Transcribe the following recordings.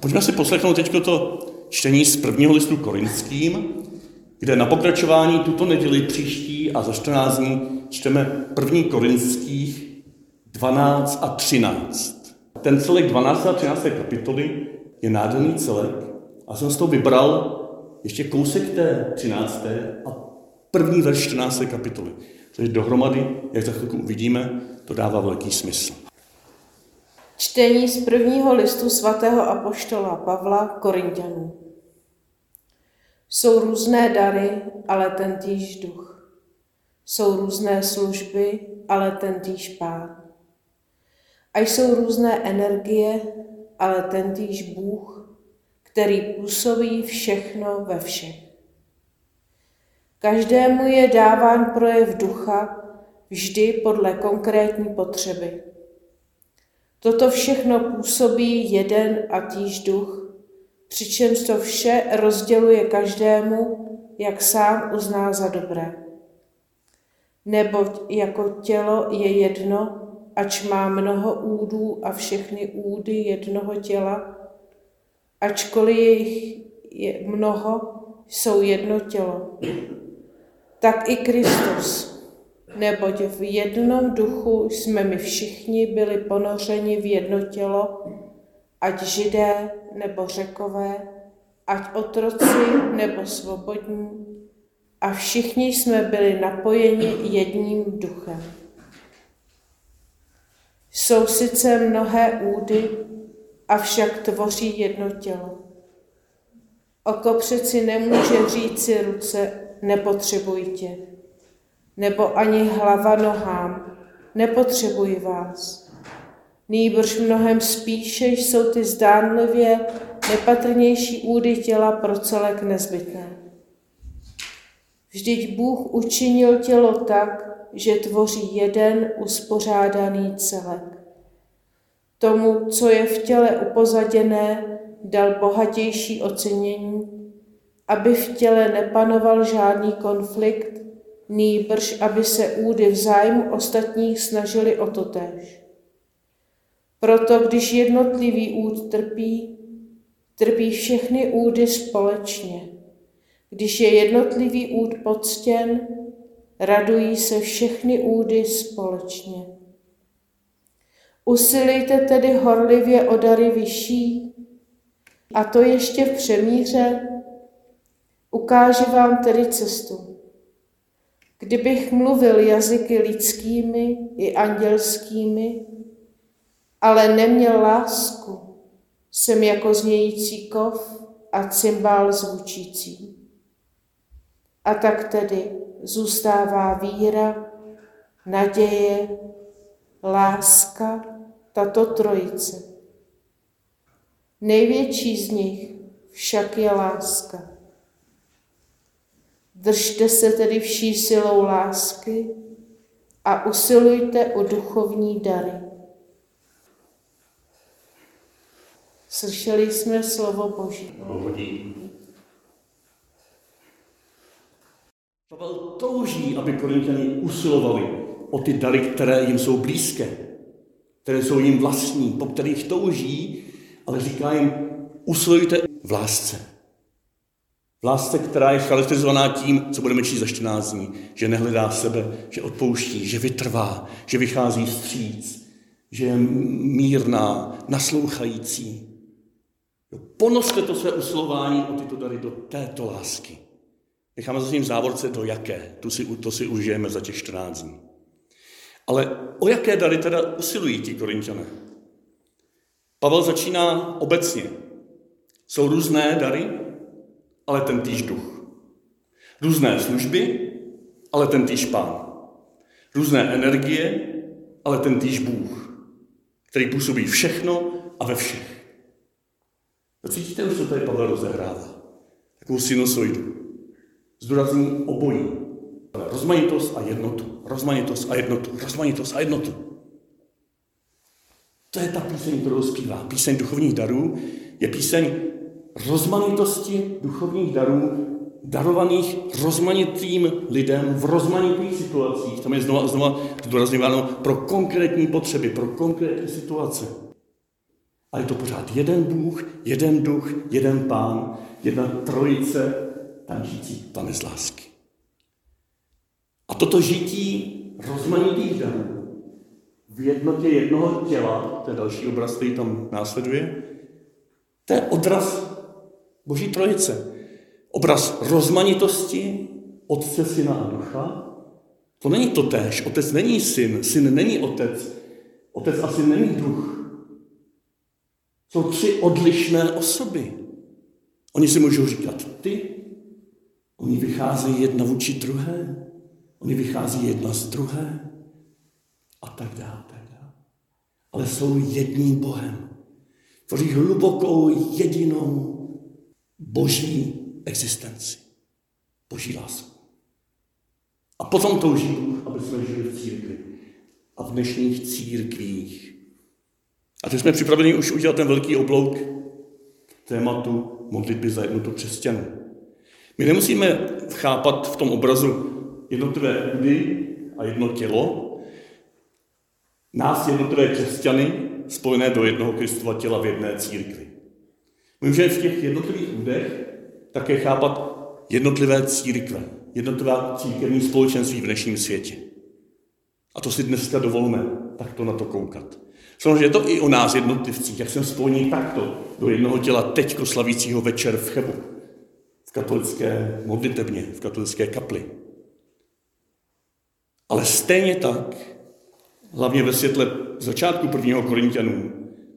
Pojďme si poslechnout teď to čtení z prvního listu korinským, kde na pokračování tuto neděli příští a za 14 dní čteme první korinských 12 a 13. Ten celek 12 a 13 kapitoly je nádherný celek a jsem z toho vybral ještě kousek té 13. a první verš 14. kapitoly. Takže dohromady, jak za chvilku uvidíme, to dává velký smysl. Čtení z prvního listu svatého apoštola Pavla Korintianů. Jsou různé dary, ale ten týž duch. Jsou různé služby, ale ten týž pán. A jsou různé energie, ale ten týž Bůh, který působí všechno ve všech. Každému je dáván projev ducha vždy podle konkrétní potřeby. Toto všechno působí jeden a týž duch, přičemž to vše rozděluje každému, jak sám uzná za dobré. Neboť jako tělo je jedno, ač má mnoho údů a všechny údy jednoho těla, ačkoliv jich je mnoho, jsou jedno tělo. Tak i Kristus, neboť v jednom duchu jsme my všichni byli ponořeni v jedno tělo, ať židé nebo řekové, ať otroci nebo svobodní, a všichni jsme byli napojeni jedním duchem. Jsou sice mnohé údy, avšak tvoří jedno tělo. Oko přeci nemůže říci ruce, nepotřebuji tě nebo ani hlava nohám, nepotřebuji vás. Nýbrž mnohem spíše jsou ty zdánlivě nepatrnější údy těla pro celek nezbytné. Vždyť Bůh učinil tělo tak, že tvoří jeden uspořádaný celek. Tomu, co je v těle upozaděné, dal bohatější ocenění, aby v těle nepanoval žádný konflikt, nýbrž aby se údy v zájmu ostatních snažili o to též. Proto, když jednotlivý úd trpí, trpí všechny údy společně. Když je jednotlivý úd poctěn, radují se všechny údy společně. Usilujte tedy horlivě o dary vyšší, a to ještě v přemíře, ukáže vám tedy cestu. Kdybych mluvil jazyky lidskými i andělskými, ale neměl lásku, jsem jako znějící kov a cymbál zvučící. A tak tedy zůstává víra, naděje, láska, tato trojice. Největší z nich však je láska. Držte se tedy vší silou lásky a usilujte o duchovní dary. Slyšeli jsme slovo Boží. Pavel touží, aby Korintiani usilovali o ty dary, které jim jsou blízké, které jsou jim vlastní, po kterých touží, ale říká jim, usilujte v lásce. V lásce, která je charakterizovaná tím, co budeme číst za 14 dní, že nehledá sebe, že odpouští, že vytrvá, že vychází vstříc, že je mírná, naslouchající. Ponoste to své usilování o tyto dary do této lásky. Necháme za tím závorce do jaké, tu si, to si užijeme za těch 14 dní. Ale o jaké dary teda usilují ti korinčané? Pavel začíná obecně. Jsou různé dary, ale ten týž duch. Různé služby, ale ten týž pán. Různé energie, ale ten týž Bůh, který působí všechno a ve všech. A cítíte už, co tady Pavel rozehrává? Takovou sinusoidu. Zdůrazní obojí. Rozmanitost a jednotu. Rozmanitost a jednotu. Rozmanitost a jednotu. To je ta píseň, kterou zpívá. Píseň duchovních darů je píseň rozmanitosti duchovních darů, darovaných rozmanitým lidem v rozmanitých situacích. Tam je znova a znova zdůrazňováno pro konkrétní potřeby, pro konkrétní situace. A je to pořád jeden Bůh, jeden duch, jeden pán, jedna trojice tančící tanec lásky. A toto žití rozmanitých darů v jednotě jednoho těla, to je další obraz, který tam následuje, to je odraz Boží trojice. Obraz rozmanitosti Otce, Syna a Ducha. To není to též. Otec není syn, syn není otec, otec a syn není duch. Jsou tři odlišné osoby. Oni si můžou říkat ty, oni vycházejí jedna vůči druhé, oni vychází jedna z druhé a tak dále. Tak dále. Ale jsou jedním Bohem. Tvoří hlubokou jedinou boží existenci. Boží lásku. A potom touží aby jsme žili v církvi. A v dnešních církvích. A teď jsme připraveni už udělat ten velký oblouk tématu modlitby za jednotu křesťanů. My nemusíme chápat v tom obrazu jednotlivé údy a jedno tělo, nás jednotlivé křesťany spojené do jednoho Kristova těla v jedné církvi. My můžeme v těch jednotlivých údech také chápat jednotlivé církve, jednotlivá církevní společenství v dnešním světě. A to si dneska dovolíme takto na to koukat. Samozřejmě je to i o nás jednotlivcích, jak jsem spojený takto do jednoho těla teďko slavícího večer v Chebu, v katolické modlitebně, v katolické kapli. Ale stejně tak, hlavně ve světle začátku prvního Korintianů,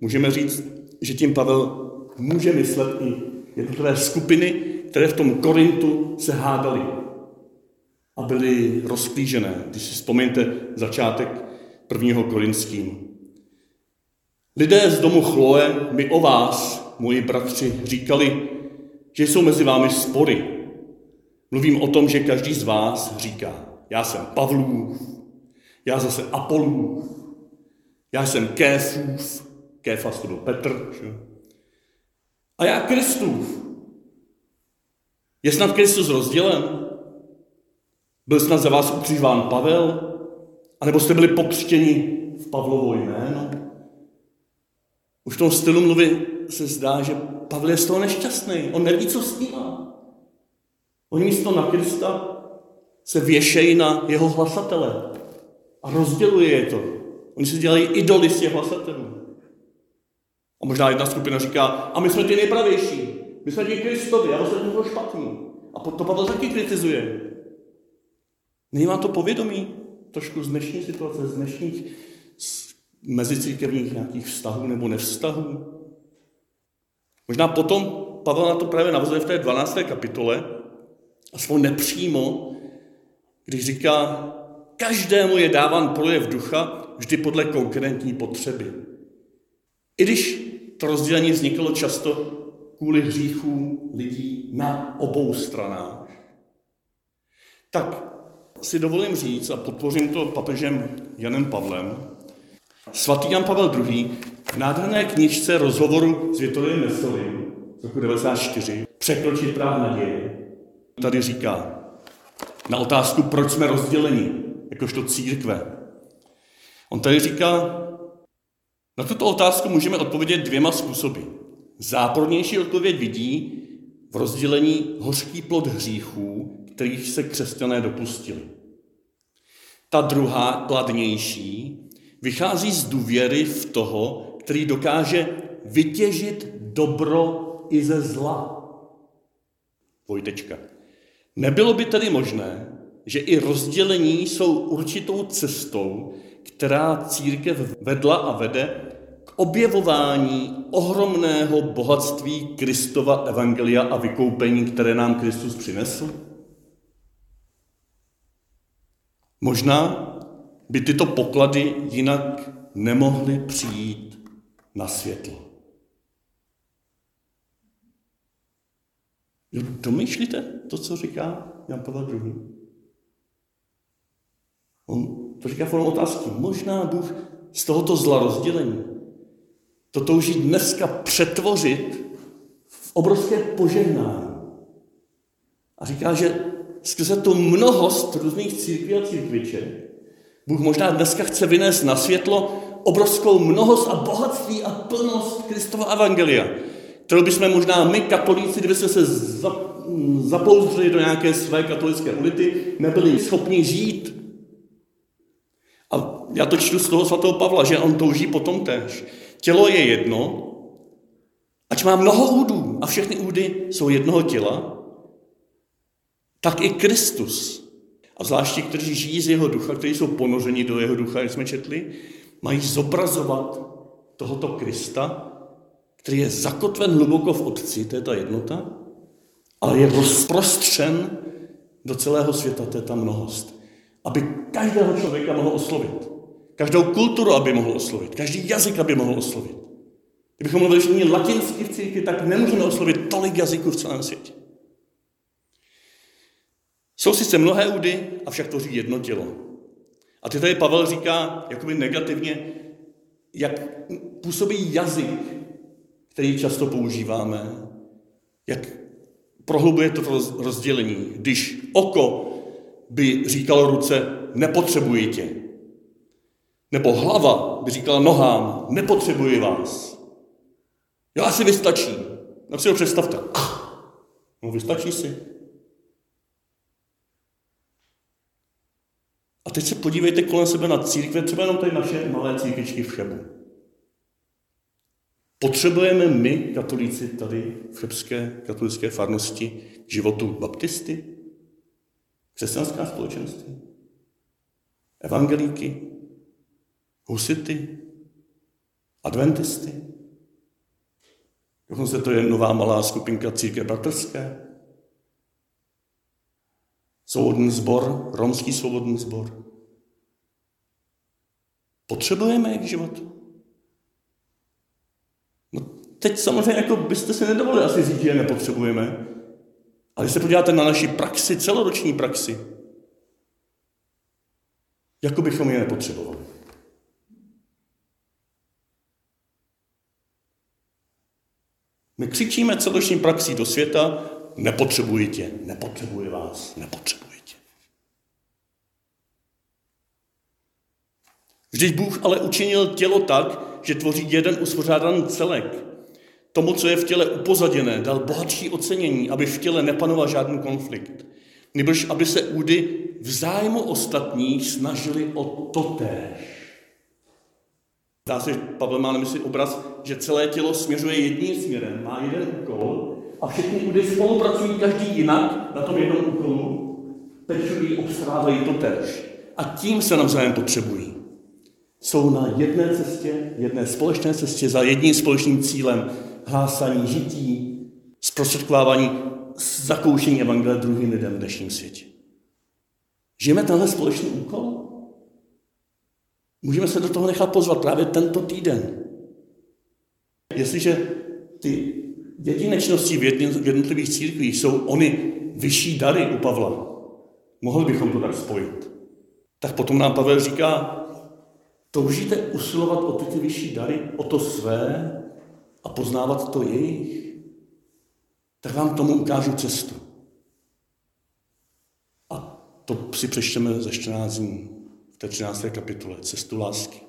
můžeme říct, že tím Pavel může myslet i jednotlivé skupiny, které v tom Korintu se hádaly a byly rozklížené. Když si vzpomeňte začátek prvního korinským. Lidé z domu Chloe mi o vás, moji bratři, říkali, že jsou mezi vámi spory. Mluvím o tom, že každý z vás říká, já jsem Pavlův, já zase Apolův, já jsem Kéfův, byl Petr, že? A já Kristův. Je snad Kristus rozdělen? Byl snad za vás ukřižován Pavel? A nebo jste byli pokřtěni v Pavlovo jméno? Už v tom stylu mluvy se zdá, že Pavel je z toho nešťastný. On neví, co s tím má. Oni místo na Krista se věšejí na jeho hlasatele a rozděluje je to. Oni si dělají idoly z těch hlasatelů. A možná jedna skupina říká, a my jsme ty nejpravější, my jsme ti Kristovi, a ostatní bylo špatný. A to Pavel taky kritizuje. Nemá to povědomí trošku z dnešní situace, z dnešních mezicírkevních nějakých vztahů nebo nevztahů. Možná potom Pavel na to právě navazuje v té 12. kapitole, a svou nepřímo, když říká, každému je dáván projev ducha vždy podle konkrétní potřeby. I když to rozdělení vzniklo často kvůli hříchům lidí na obou stranách, tak si dovolím říct a podpořím to papežem Janem Pavlem. Svatý Jan Pavel II. v nádherné knižce rozhovoru s Větovým Mesolem z roku 1994 Překročit práv naděje tady říká na otázku, proč jsme rozděleni, jakožto církve. On tady říká, na tuto otázku můžeme odpovědět dvěma způsoby. Zápornější odpověď vidí v rozdělení hořký plod hříchů, kterých se křesťané dopustili. Ta druhá, kladnější, vychází z důvěry v toho, který dokáže vytěžit dobro i ze zla. Vojtečka. Nebylo by tedy možné, že i rozdělení jsou určitou cestou, která církev vedla a vede k objevování ohromného bohatství Kristova evangelia a vykoupení, které nám Kristus přinesl? Možná by tyto poklady jinak nemohly přijít na světlo. Domýšlíte to, co říká Jan Pavel II? On to říká formou otázky. Možná Bůh z tohoto zla rozdělení to touží dneska přetvořit v obrovské požehnání. A říká, že skrze tu mnohost různých církví a církviček Bůh možná dneska chce vynést na světlo obrovskou mnohost a bohatství a plnost Kristova evangelia, kterou bychom možná my, katolíci, kdyby jsme se zapouzdřili do nějaké své katolické ulity, nebyli schopni žít. Já to čtu z toho svatého Pavla, že on touží potom tež. Tělo je jedno, ať má mnoho údů a všechny údy jsou jednoho těla, tak i Kristus, a zvláště kteří žijí z jeho ducha, kteří jsou ponořeni do jeho ducha, jak jsme četli, mají zobrazovat tohoto Krista, který je zakotven hluboko v Otci, to je ta jednota, ale je rozprostřen do celého světa, to je ta mnohost. Aby každého člověka mohl oslovit. Každou kulturu, aby mohl oslovit. Každý jazyk, aby mohl oslovit. Kdybychom mluvili všichni latinsky v církvi, tak nemůžeme oslovit tolik jazyků v celém světě. Jsou sice mnohé údy, avšak tvoří jedno tělo. A ty tady Pavel říká jakoby negativně, jak působí jazyk, který často používáme, jak prohlubuje to rozdělení. Když oko by říkalo ruce, nepotřebuji tě. Nebo hlava by říkala nohám, nepotřebuji vás. Já si vystačím. Ho představte. No vystačí si. A teď se podívejte kolem sebe na církve, třeba jenom tady naše malé církvičky v Šebu. Potřebujeme my, katolíci, tady v Šebské katolické farnosti životu baptisty? Křesťanská společenství? Evangelíky? Husity? Adventisty? Dokonce to je nová malá skupinka církve bratrské? Svobodný zbor, romský svobodný zbor. Potřebujeme je k životu. No teď samozřejmě jako byste se nedovolili asi říct, že je nepotřebujeme. Ale když se podíváte na naši praxi, celoroční praxi, jako bychom je nepotřebovali. My křičíme celoroční praxi do světa, nepotřebuji tě, nepotřebuji vás, nepotřebuji tě. Vždyť Bůh ale učinil tělo tak, že tvoří jeden uspořádaný celek. Tomu, co je v těle upozaděné, dal bohatší ocenění, aby v těle nepanoval žádný konflikt. Nebož aby se údy v zájmu ostatních snažili o totéž. Dá se, že Pavel má na mysli obraz, že celé tělo směřuje jedním směrem, má jeden úkol a všechny údy spolupracují každý jinak na tom jednom úkolu, pečují, obstarávají to tež. A tím se navzájem potřebují. Jsou na jedné cestě, jedné společné cestě za jedním společným cílem hlásání žití, zprostředkovávání, zakoušení evangelia druhým lidem v dnešním světě. Žijeme tenhle společný úkol? Můžeme se do toho nechat pozvat právě tento týden. Jestliže ty jedinečnosti v jednotlivých církvích jsou ony vyšší dary u Pavla, mohli bychom to tak spojit. Tak potom nám Pavel říká, toužíte usilovat o ty, vyšší dary, o to své a poznávat to jejich, tak vám tomu ukážu cestu. A to si přečteme ze 14 dní té 13. kapitole, cestu lásky.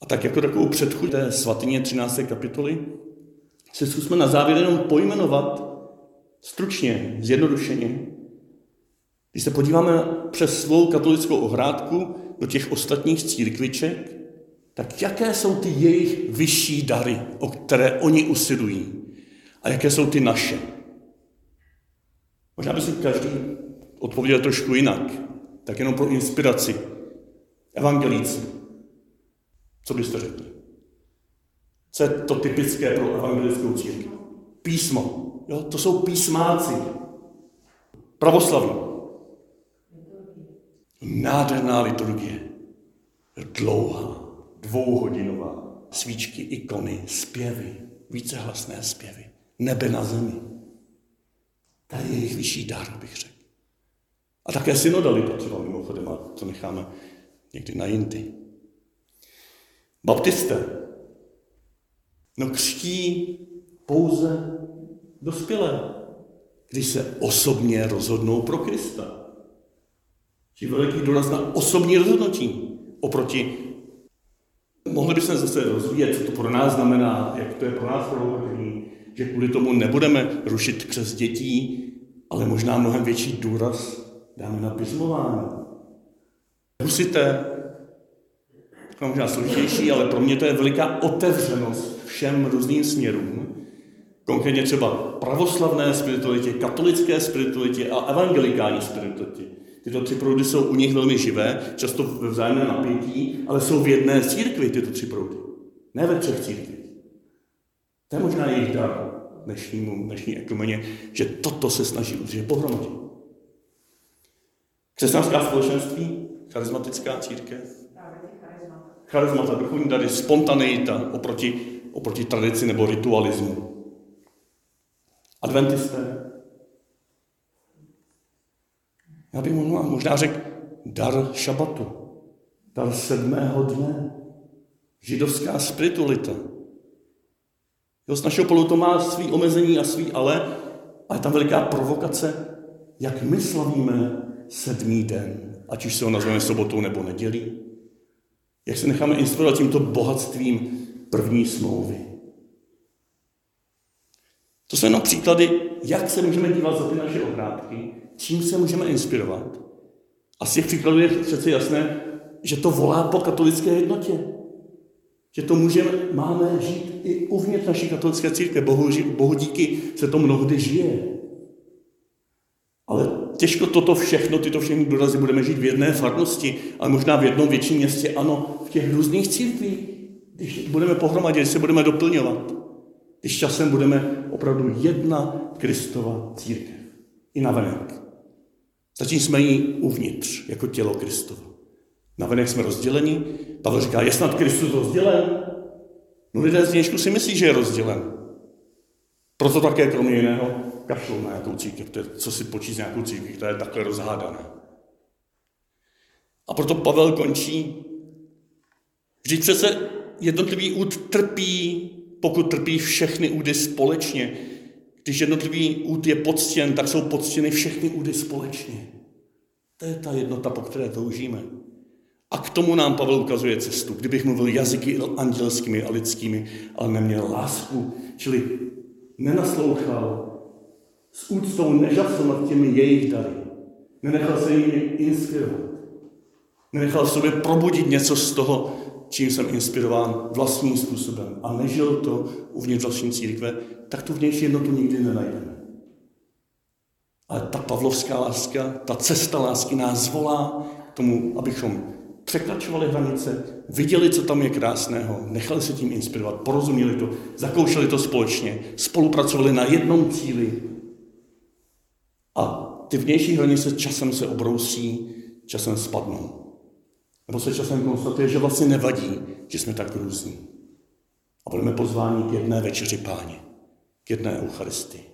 A tak jako takovou předchuť té svatyně 13. kapitoly se zkusme na závěr jenom pojmenovat stručně, zjednodušeně. Když se podíváme přes svou katolickou ohrádku do těch ostatních církviček, tak jaké jsou ty jejich vyšší dary, o které oni usilují? A jaké jsou ty naše? Možná by si každý odpověděl trošku jinak, tak jenom pro inspiraci. Evangelíci. Co byste řekli? Co je to typické pro evangelickou církev? Písmo. Jo, to jsou písmáci. Pravoslaví. Nádherná liturgie. Dlouhá, dvouhodinová. Svíčky, ikony, zpěvy, vícehlasné zpěvy. Nebe na zemi. To je jejich vyšší dar, bych řekl. A také synodalita třeba mimochodem, a to necháme někdy na jindy. Baptisté. No křtí pouze dospělé, když se osobně rozhodnou pro Krista. Či veliký důraz na osobní rozhodnutí oproti Mohli bychom zase rozvíjet, co to pro nás znamená, jak to je pro nás provokativní, že kvůli tomu nebudeme rušit křes dětí, ale možná mnohem větší důraz dáme na pismování. Husité, možná složitější, ale pro mě to je veliká otevřenost všem různým směrům, konkrétně třeba pravoslavné spiritualitě, katolické spiritualitě a evangelikální spiritualitě. Tyto tři proudy jsou u nich velmi živé, často ve vzájemné napětí, ale jsou v jedné církvi tyto tři proudy. Ne ve třech církvích. To je možná jejich dar dnešnímu, dnešní ekumeně, že toto se snaží udržet pohromadě. Křesťanská společenství, charismatická církev, charismata, duchovní dary, spontaneita oproti, oproti tradici nebo ritualismu. Adventisté. Já bych možná, možná řekl dar šabatu, dar sedmého dne, židovská spiritualita. Jo, z našeho pohledu to má svý omezení a svý ale, ale tam veliká provokace, jak my slavíme sedmý den, ať už se ho nazveme sobotou nebo nedělí. Jak se necháme inspirovat tímto bohatstvím první smlouvy. To jsou jenom příklady, jak se můžeme dívat za ty naše obrátky, čím se můžeme inspirovat. A z těch příkladů je přece jasné, že to volá po katolické jednotě. Že to můžeme, máme žít i uvnitř naší katolické církve. Bohu, bohu díky se to mnohdy žije. Ale těžko toto všechno, tyto všechny důrazy budeme žít v jedné farnosti, ale možná v jednom větším městě, ano, v těch různých církvích. Když budeme pohromadě, když se budeme doplňovat. Když časem budeme opravdu jedna Kristova církev. I navenek. Zatím jsme ji uvnitř, jako tělo Kristovo. Navenek jsme rozděleni. Pavel říká, je snad Kristus rozdělen? No lidé z dnešku si myslí, že je rozdělen. Proto také kromě jiného kašlou na nějakou církev, to je, co si počít nějakou církev, která je takhle rozhádaná. A proto Pavel končí, vždyť přece jednotlivý úd trpí, pokud trpí všechny údy společně. Když jednotlivý úd je poctěn, tak jsou poctěny všechny údy společně. To je ta jednota, po které toužíme. A k tomu nám Pavel ukazuje cestu. Kdybych mluvil jazyky andělskými a lidskými, ale neměl lásku, čili nenaslouchal, s úctou nežasl nad těmi jejich dary, nenechal se jimi inspirovat, nenechal sobě probudit něco z toho, čím jsem inspirován vlastním způsobem a nežil to uvnitř vlastní církve, tak tu vnější jednotu nikdy nenajdeme. Ale ta pavlovská láska, ta cesta lásky nás volá k tomu, abychom překračovali hranice, viděli, co tam je krásného, nechali se tím inspirovat, porozuměli to, zakoušeli to společně, spolupracovali na jednom cíli. A ty vnější hranice časem se obrousí, časem spadnou. Nebo se časem konstatuje, že vlastně nevadí, že jsme tak různí. A budeme pozváni k jedné večeři páně, k jedné Eucharistii.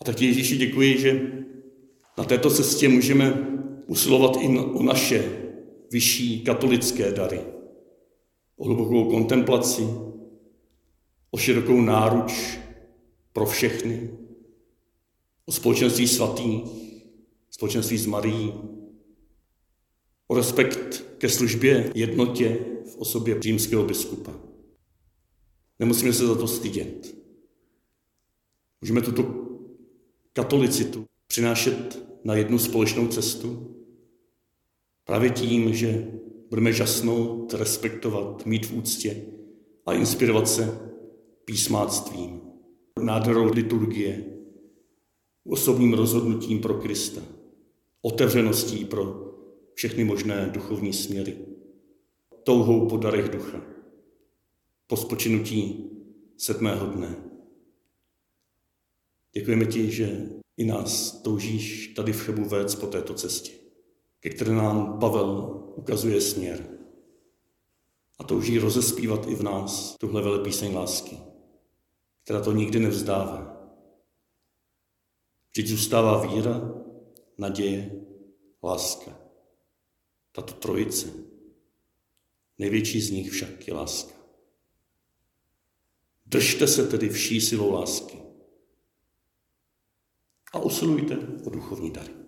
A tak Ježíši děkuji, že na této cestě můžeme usilovat i o naše vyšší katolické dary. O hlubokou kontemplaci, o širokou náruč pro všechny, o společenství svatý, společenství s Marií, o respekt ke službě jednotě v osobě římského biskupa. Nemusíme se za to stydět. Můžeme tuto katolicitu přinášet na jednu společnou cestu? Právě tím, že budeme žasnout, respektovat, mít v úctě a inspirovat se písmáctvím, nádherou liturgie, osobním rozhodnutím pro Krista, otevřeností pro všechny možné duchovní směry, touhou po darech ducha, po spočinutí sedmého dne. Děkujeme ti, že i nás toužíš tady v Chebu vést po této cestě, ke které nám Pavel ukazuje směr. A touží rozespívat i v nás tuhle velepíseň lásky, která to nikdy nevzdává. Vždyť zůstává víra, naděje, láska. Tato trojice. Největší z nich však je láska. Držte se tedy vší silou lásky a usilujte o duchovní dary.